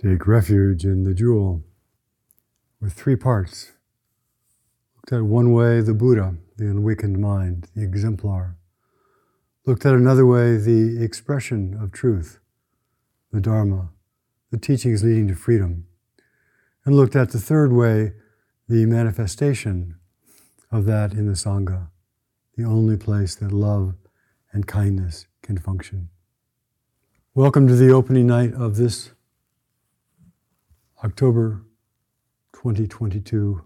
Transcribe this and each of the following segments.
Take refuge in the jewel with three parts. Looked at one way the Buddha, the unawakened mind, the exemplar. Looked at another way the expression of truth, the Dharma, the teachings leading to freedom. And looked at the third way the manifestation of that in the Sangha, the only place that love and kindness can function. Welcome to the opening night of this October 2022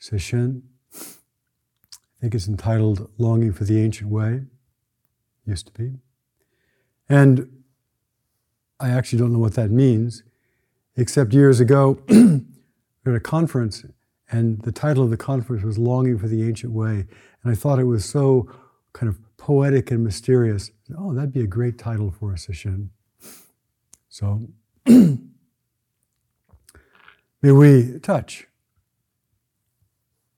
session. I think it's entitled Longing for the Ancient Way. Used to be. And I actually don't know what that means, except years ago, at a conference, and the title of the conference was Longing for the Ancient Way. And I thought it was so kind of poetic and mysterious. Oh, that'd be a great title for a session. So, May we touch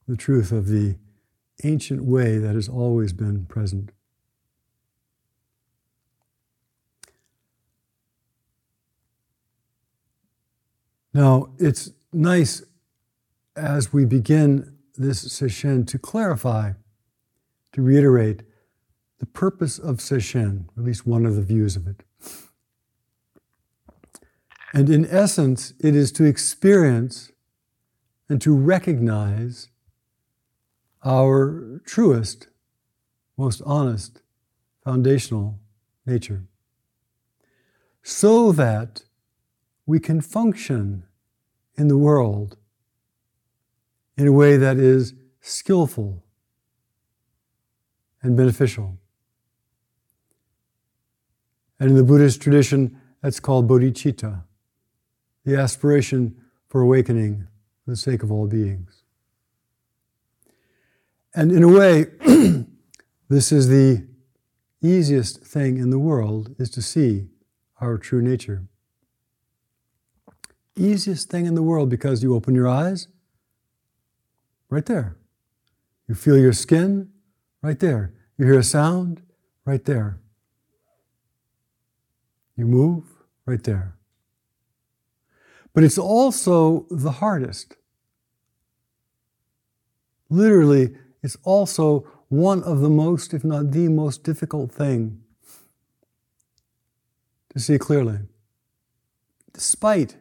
the truth of the ancient way that has always been present. Now, it's nice as we begin this session to clarify, to reiterate the purpose of session, at least one of the views of it. And in essence, it is to experience and to recognize our truest, most honest, foundational nature, so that we can function in the world in a way that is skillful and beneficial. And in the Buddhist tradition, that's called bodhicitta the aspiration for awakening for the sake of all beings. And in a way, this is the easiest thing in the world is to see our true nature. Easiest thing in the world because you open your eyes, right there. You feel your skin, right there. You hear a sound, right there. You move, right there. But it's also the hardest. Literally, it's also one of the most, if not the most difficult thing to see clearly, despite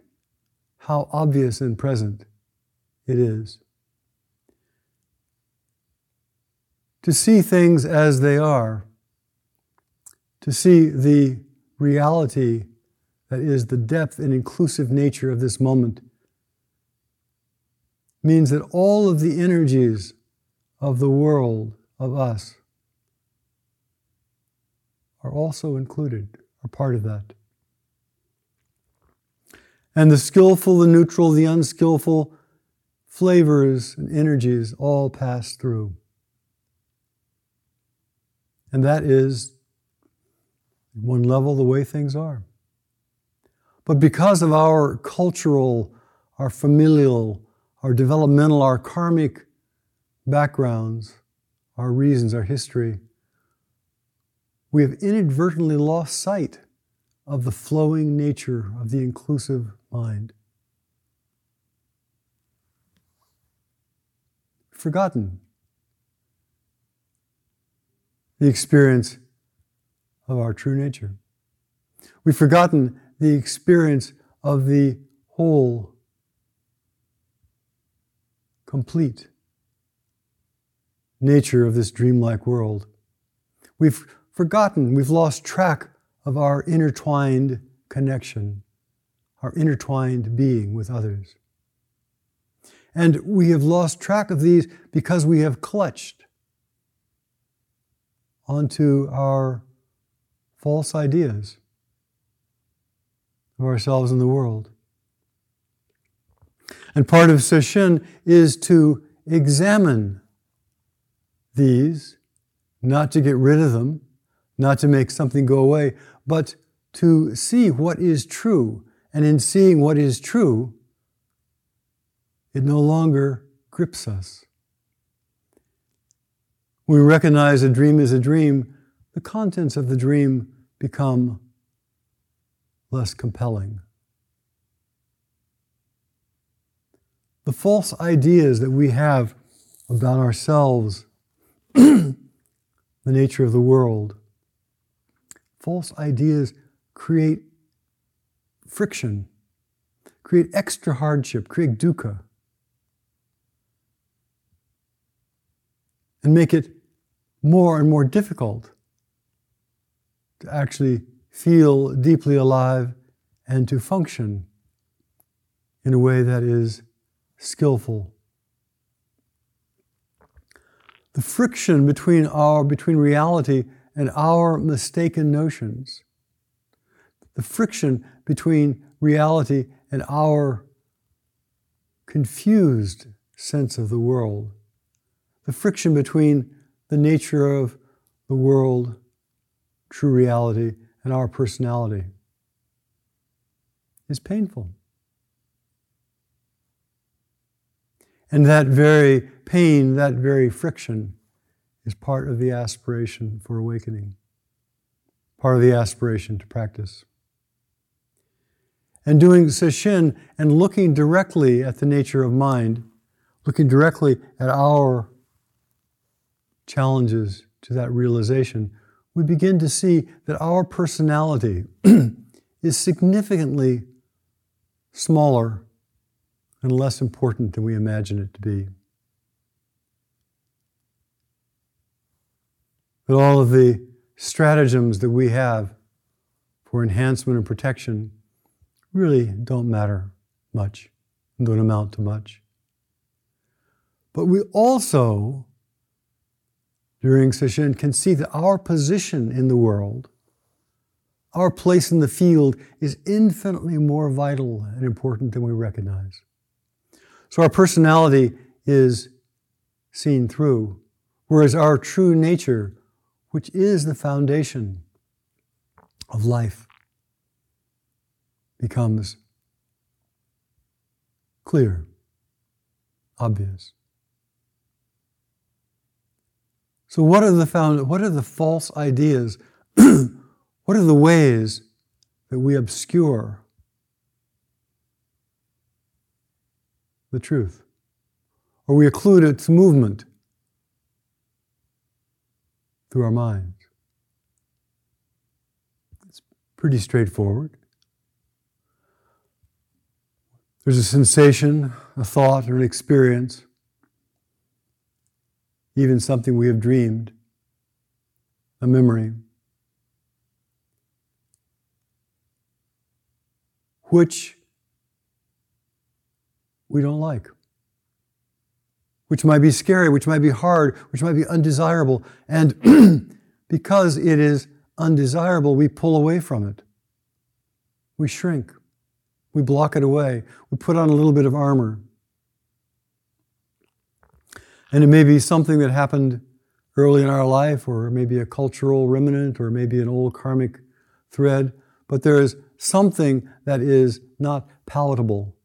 how obvious and present it is. To see things as they are, to see the reality that is the depth and inclusive nature of this moment, means that all of the energies of the world, of us, are also included, are part of that. And the skillful, the neutral, the unskillful flavors and energies all pass through. And that is, one level, the way things are. But because of our cultural, our familial, our developmental, our karmic backgrounds, our reasons, our history, we have inadvertently lost sight of the flowing nature of the inclusive mind. Forgotten the experience of our true nature. We've forgotten the experience of the whole, complete nature of this dreamlike world. We've forgotten, we've lost track of our intertwined connection, our intertwined being with others. And we have lost track of these because we have clutched onto our false ideas of ourselves in the world. And part of Sesshin is to examine these, not to get rid of them, not to make something go away, but to see what is true. And in seeing what is true, it no longer grips us. We recognize a dream is a dream, the contents of the dream become less compelling. the false ideas that we have about ourselves, the nature of the world, false ideas create friction, create extra hardship, create dukkha, and make it more and more difficult to actually feel deeply alive and to function in a way that is skillful. The friction between our between reality and our mistaken notions, the friction between reality and our confused sense of the world, the friction between the nature of the world, true reality, and our personality is painful. And that very pain, that very friction, is part of the aspiration for awakening, part of the aspiration to practice. And doing sesshin and looking directly at the nature of mind, looking directly at our challenges to that realization, we begin to see that our personality is significantly smaller and less important than we imagine it to be. That all of the stratagems that we have for enhancement and protection really don't matter much, don't amount to much. But we also, during sesshin, can see that our position in the world, our place in the field, is infinitely more vital and important than we recognize. So our personality is seen through, whereas our true nature, which is the foundation of life, becomes clear, obvious. So, what are the found, what are the false ideas? what are the ways that we obscure the truth. Or we occlude its movement through our minds. It's pretty straightforward. There's a sensation, a thought, or an experience, even something we have dreamed, a memory, which we don't like, which might be scary, which might be hard, which might be undesirable. And because it is undesirable, we pull away from it. We shrink. We block it away. We put on a little bit of armor. And it may be something that happened early in our life, or maybe a cultural remnant, or maybe an old karmic thread, but there is something that is not palatable.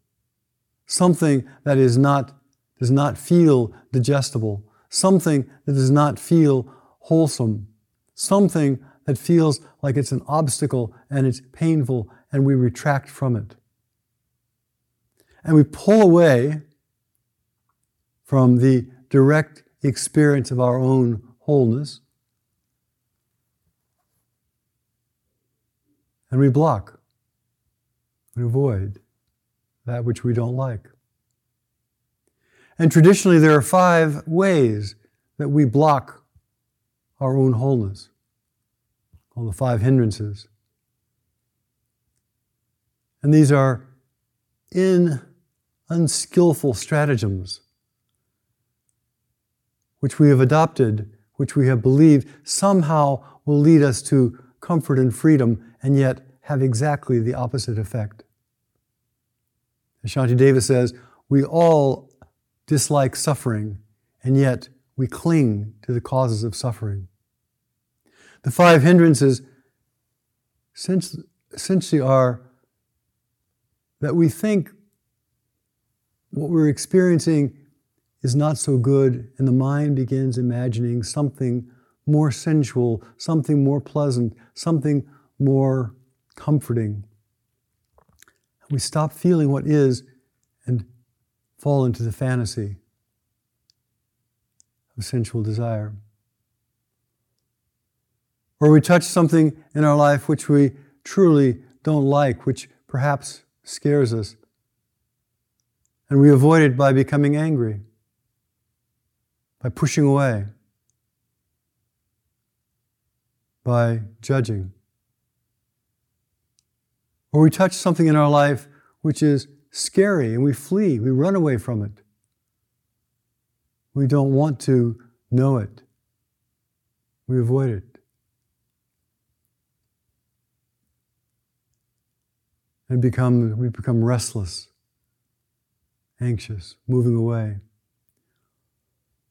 Something that is not, does not feel digestible, something that does not feel wholesome, something that feels like it's an obstacle and it's painful and we retract from it. And we pull away from the direct experience of our own wholeness and we block, we avoid that which we don't like. And traditionally, there are five ways that we block our own wholeness, all the five hindrances. And these are in unskillful stratagems which we have adopted, which we have believed somehow will lead us to comfort and freedom, and yet have exactly the opposite effect. As Davis says, we all dislike suffering, and yet we cling to the causes of suffering. The five hindrances essentially are that we think what we're experiencing is not so good, and the mind begins imagining something more sensual, something more pleasant, something more comforting. We stop feeling what is and fall into the fantasy of sensual desire. Or we touch something in our life which we truly don't like, which perhaps scares us. And we avoid it by becoming angry, by pushing away, by judging. Or we touch something in our life which is scary and we flee, we run away from it. We don't want to know it, we avoid it. And become, we become restless, anxious, moving away.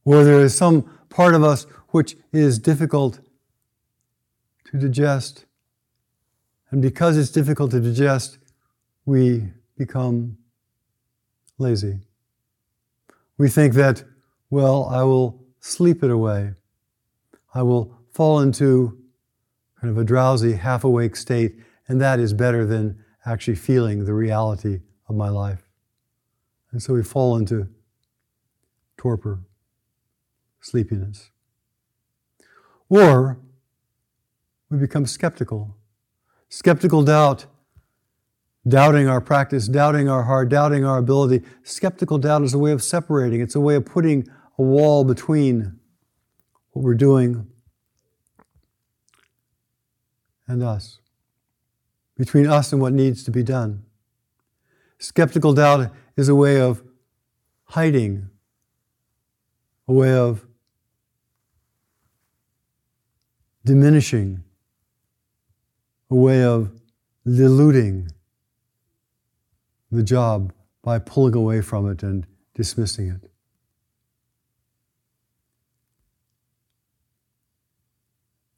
Or there is some part of us which is difficult to digest. And because it's difficult to digest, we become lazy. We think that, well, I will sleep it away. I will fall into kind of a drowsy, half awake state, and that is better than actually feeling the reality of my life. And so we fall into torpor, sleepiness. Or we become skeptical. Skeptical doubt, doubting our practice, doubting our heart, doubting our ability. Skeptical doubt is a way of separating, it's a way of putting a wall between what we're doing and us between us and what needs to be done. Skeptical doubt is a way of hiding, a way of diminishing, a way of diluting the job by pulling away from it and dismissing it.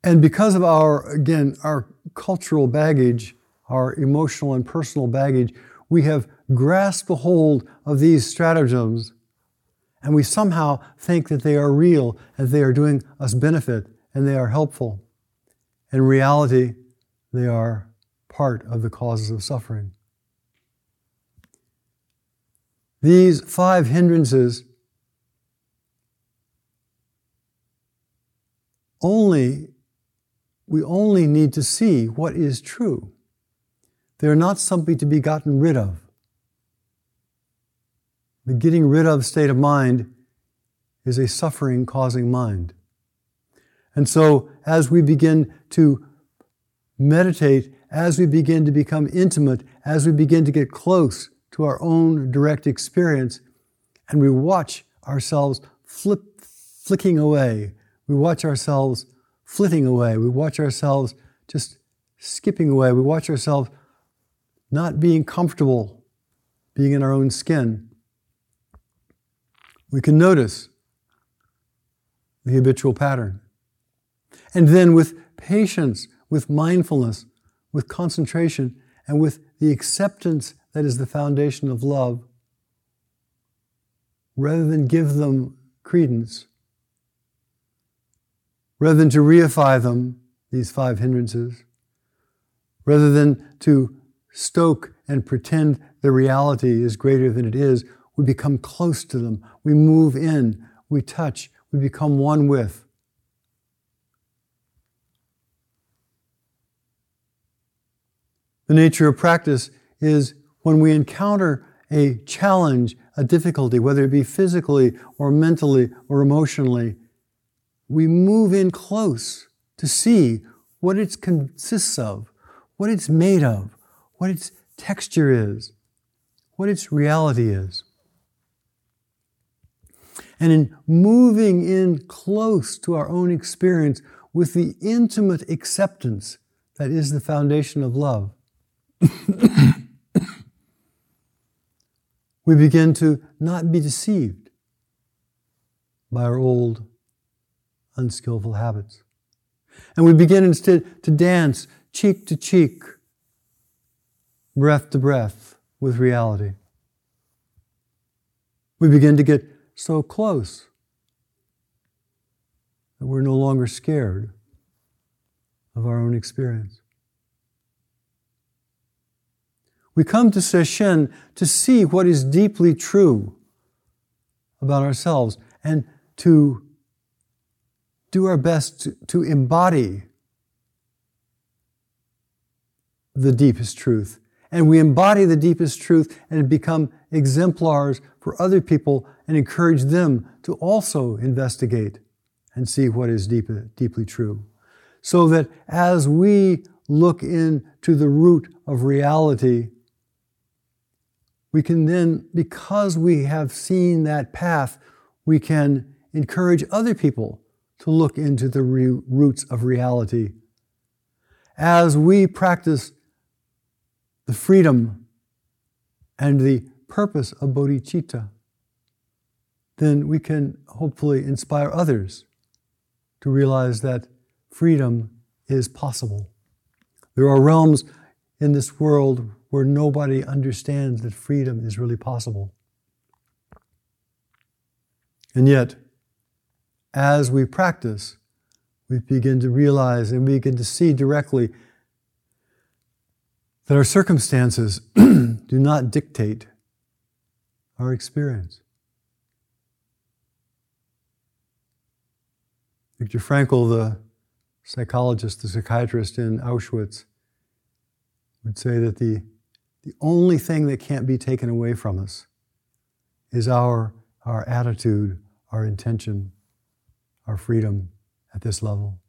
And because of our, again, our cultural baggage, our emotional and personal baggage, we have grasped a hold of these stratagems and we somehow think that they are real and they are doing us benefit and they are helpful. In reality, they are part of the causes of suffering. These five hindrances only, we only need to see what is true. They are not something to be gotten rid of. The getting rid of state of mind is a suffering causing mind. And so, as we begin to meditate, as we begin to become intimate, as we begin to get close to our own direct experience, and we watch ourselves flip, flicking away, we watch ourselves flitting away, we watch ourselves just skipping away, we watch ourselves not being comfortable being in our own skin, we can notice the habitual pattern. And then with patience, with mindfulness, with concentration, and with the acceptance that is the foundation of love, rather than give them credence, rather than to reify them, these five hindrances, rather than to stoke and pretend the reality is greater than it is, we become close to them. We move in, we touch, we become one with. The nature of practice is when we encounter a challenge, a difficulty, whether it be physically or mentally or emotionally, we move in close to see what it consists of, what it's made of, what its texture is, what its reality is. And in moving in close to our own experience with the intimate acceptance that is the foundation of love, we begin to not be deceived by our old, unskillful habits. And we begin instead to dance cheek to cheek breath to breath with reality. We begin to get so close that we're no longer scared of our own experience. We come to Sesshin to see what is deeply true about ourselves and to do our best to, to embody the deepest truth. And we embody the deepest truth and become exemplars for other people and encourage them to also investigate and see what is deep, deeply true. So that as we look into the root of reality, we can then, because we have seen that path, we can encourage other people to look into the re- roots of reality. As we practice the freedom and the purpose of bodhicitta, then we can hopefully inspire others to realize that freedom is possible. There are realms in this world where nobody understands that freedom is really possible. And yet, as we practice, we begin to realize and we begin to see directly that our circumstances do not dictate our experience. Viktor Frankl, the psychologist, the psychiatrist in Auschwitz, would say that the, the only thing that can't be taken away from us is our, our attitude, our intention, our freedom at this level.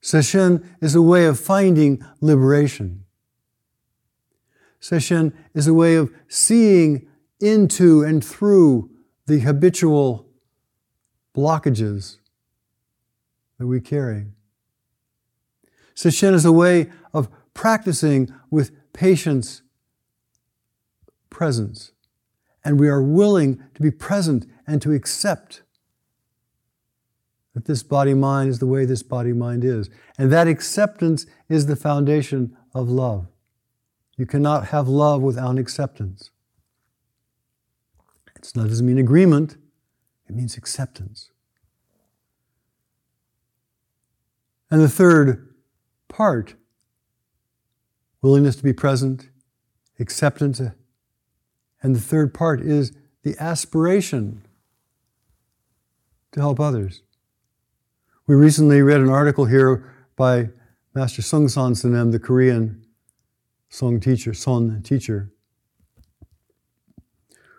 Sesshin is a way of finding liberation. Sesshin is a way of seeing into and through the habitual blockages that we carry. Sesshin is a way of practicing with patience, presence. And we are willing to be present and to accept that this body mind is the way this body mind is. And that acceptance is the foundation of love. You cannot have love without acceptance. It doesn't mean agreement, it means acceptance. And the third part willingness to be present, acceptance. And the third part is the aspiration to help others. We recently read an article here by Master Sung Seung Sahn Sunim, the Korean song teacher, son teacher,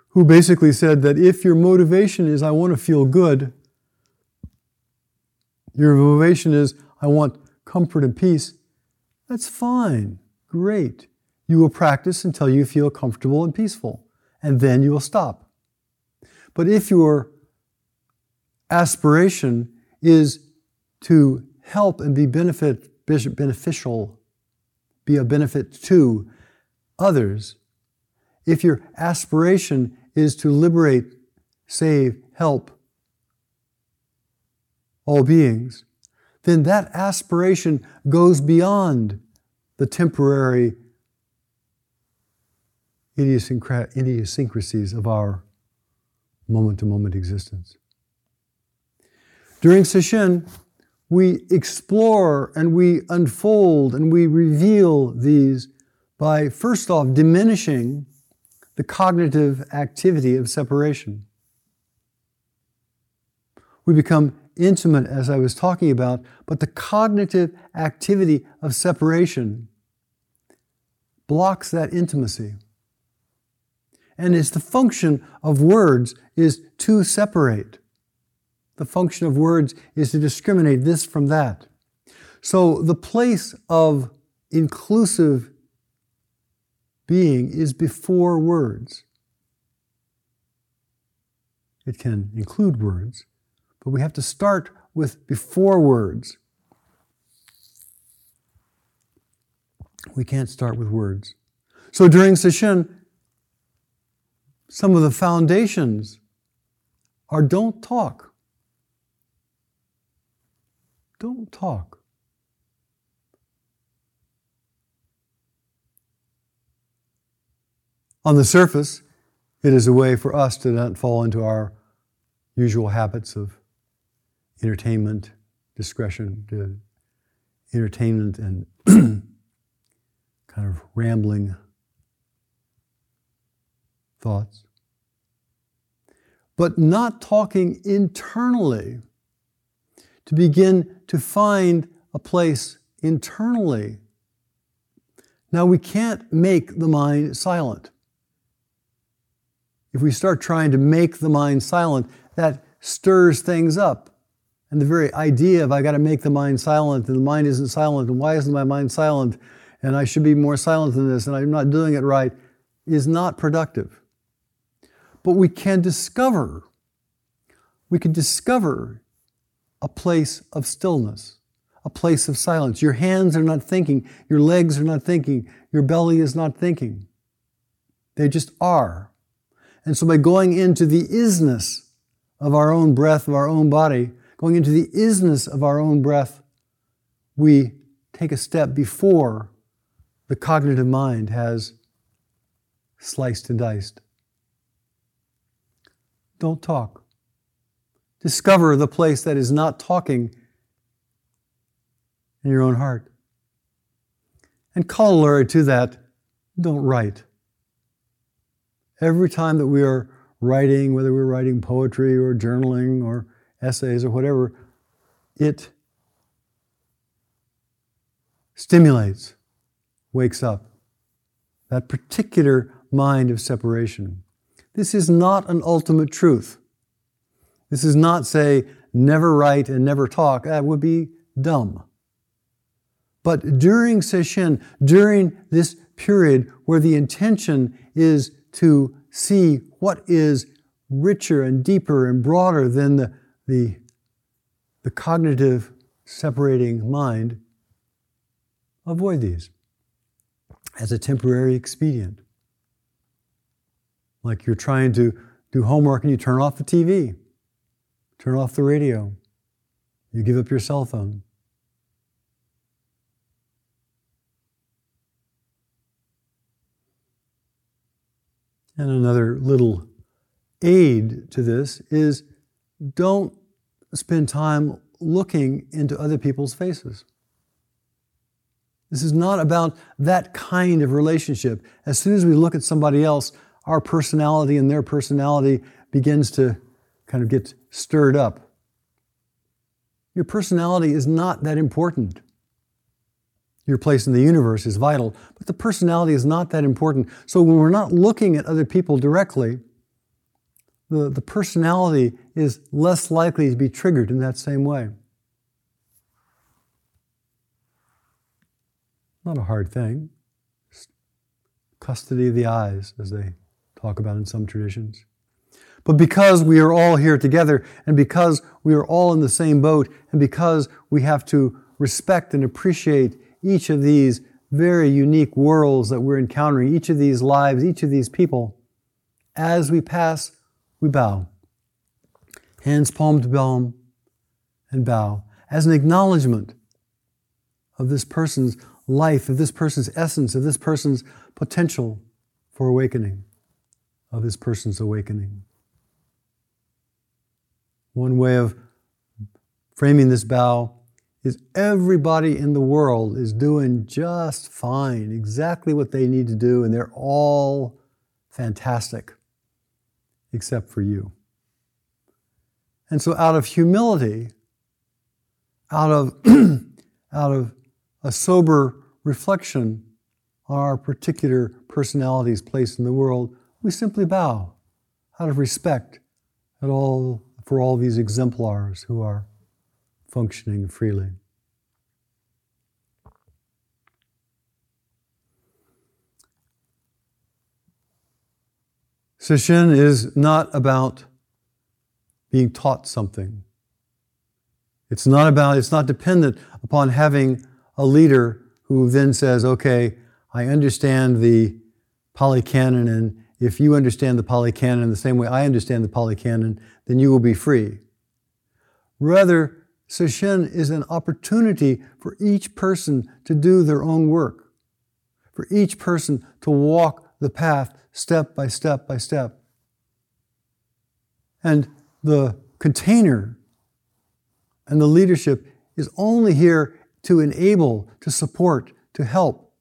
who basically said that if your motivation is, I want to feel good, your motivation is, I want comfort and peace, that's fine, great. You will practice until you feel comfortable and peaceful, and then you will stop. But if your aspiration is to help and be benefit, beneficial, be a benefit to others, if your aspiration is to liberate, save, help all beings, then that aspiration goes beyond the temporary idiosyncrasies of our moment to moment existence. During Sesshin, we explore and we unfold and we reveal these by, first off, diminishing the cognitive activity of separation. We become intimate, as I was talking about, but the cognitive activity of separation blocks that intimacy. And it's the function of words is to separate the function of words is to discriminate this from that. So the place of inclusive being is before words. It can include words, but we have to start with before words. We can't start with words. So during Sesshin, some of the foundations are don't talk. Don't talk. On the surface, it is a way for us to not fall into our usual habits of entertainment, discretion, entertainment, and kind of rambling thoughts. but not talking internally, to begin to find a place internally. Now, we can't make the mind silent. If we start trying to make the mind silent, that stirs things up. And the very idea of I got to make the mind silent and the mind isn't silent and why isn't my mind silent and I should be more silent than this and I'm not doing it right is not productive. But we can discover, we can discover a place of stillness, a place of silence. Your hands are not thinking, your legs are not thinking, your belly is not thinking. They just are. And so by going into the isness of our own breath, of our own body, going into the isness of our own breath, we take a step before the cognitive mind has sliced and diced. Don't talk. Discover the place that is not talking in your own heart. And corollary to that, don't write. Every time that we are writing, whether we're writing poetry or journaling or essays or whatever, it stimulates, wakes up that particular mind of separation. This is not an ultimate truth. This is not say, never write and never talk. That would be dumb. But during sesshin, during this period where the intention is to see what is richer and deeper and broader than the, the, the cognitive separating mind, avoid these as a temporary expedient. Like you're trying to do homework and you turn off the TV, turn off the radio, you give up your cell phone. And another little aid to this is don't spend time looking into other people's faces. This is not about that kind of relationship. As soon as we look at somebody else, our personality and their personality begins to kind of get stirred up. Your personality is not that important. Your place in the universe is vital, but the personality is not that important. So when we're not looking at other people directly, the, the personality is less likely to be triggered in that same way. Not a hard thing. Custody of the eyes, as they talk about in some traditions. But because we are all here together, and because we are all in the same boat, and because we have to respect and appreciate each of these very unique worlds that we're encountering, each of these lives, each of these people, as we pass, we bow. Hands palm to palm and bow as an acknowledgement of this person's life, of this person's essence, of this person's potential for awakening, of this person's awakening. One way of framing this bow is everybody in the world is doing just fine, exactly what they need to do, and they're all fantastic, except for you. And so, out of humility, out of, out of a sober reflection on our particular personality's place in the world, we simply bow out of respect at all, for all these exemplars who are functioning freely. Sesshin is not about being taught something. It's not about, it's not dependent upon having a leader who then says, okay, I understand the Pali Canon, and if you understand the Pali Canon the same way I understand the Pali Canon, then you will be free. Rather, Sesshin is an opportunity for each person to do their own work, for each person to walk the path step by step by step. And the container and the leadership is only here to enable, to support, to help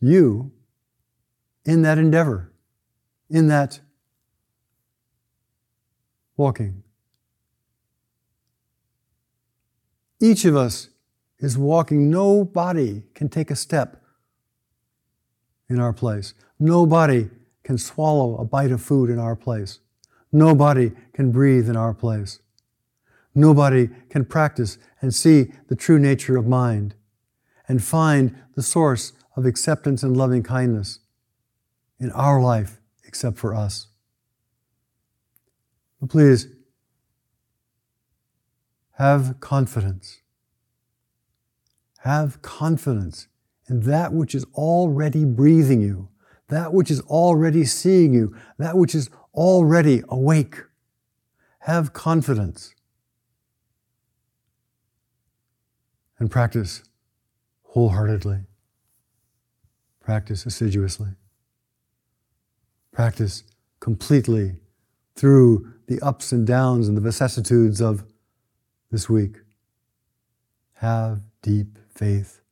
you in that endeavor, in that walking. Each of us is walking. Nobody can take a step in our place. Nobody can swallow a bite of food in our place. Nobody can breathe in our place. Nobody can practice and see the true nature of mind and find the source of acceptance and loving kindness in our life except for us. But please have confidence. Have confidence in that which is already breathing you, that which is already seeing you, that which is already awake. Have confidence. And practice wholeheartedly. Practice assiduously. Practice completely through the ups and downs and the vicissitudes of this week. Have deep faith.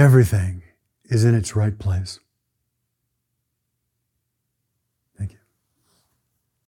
Everything is in its right place.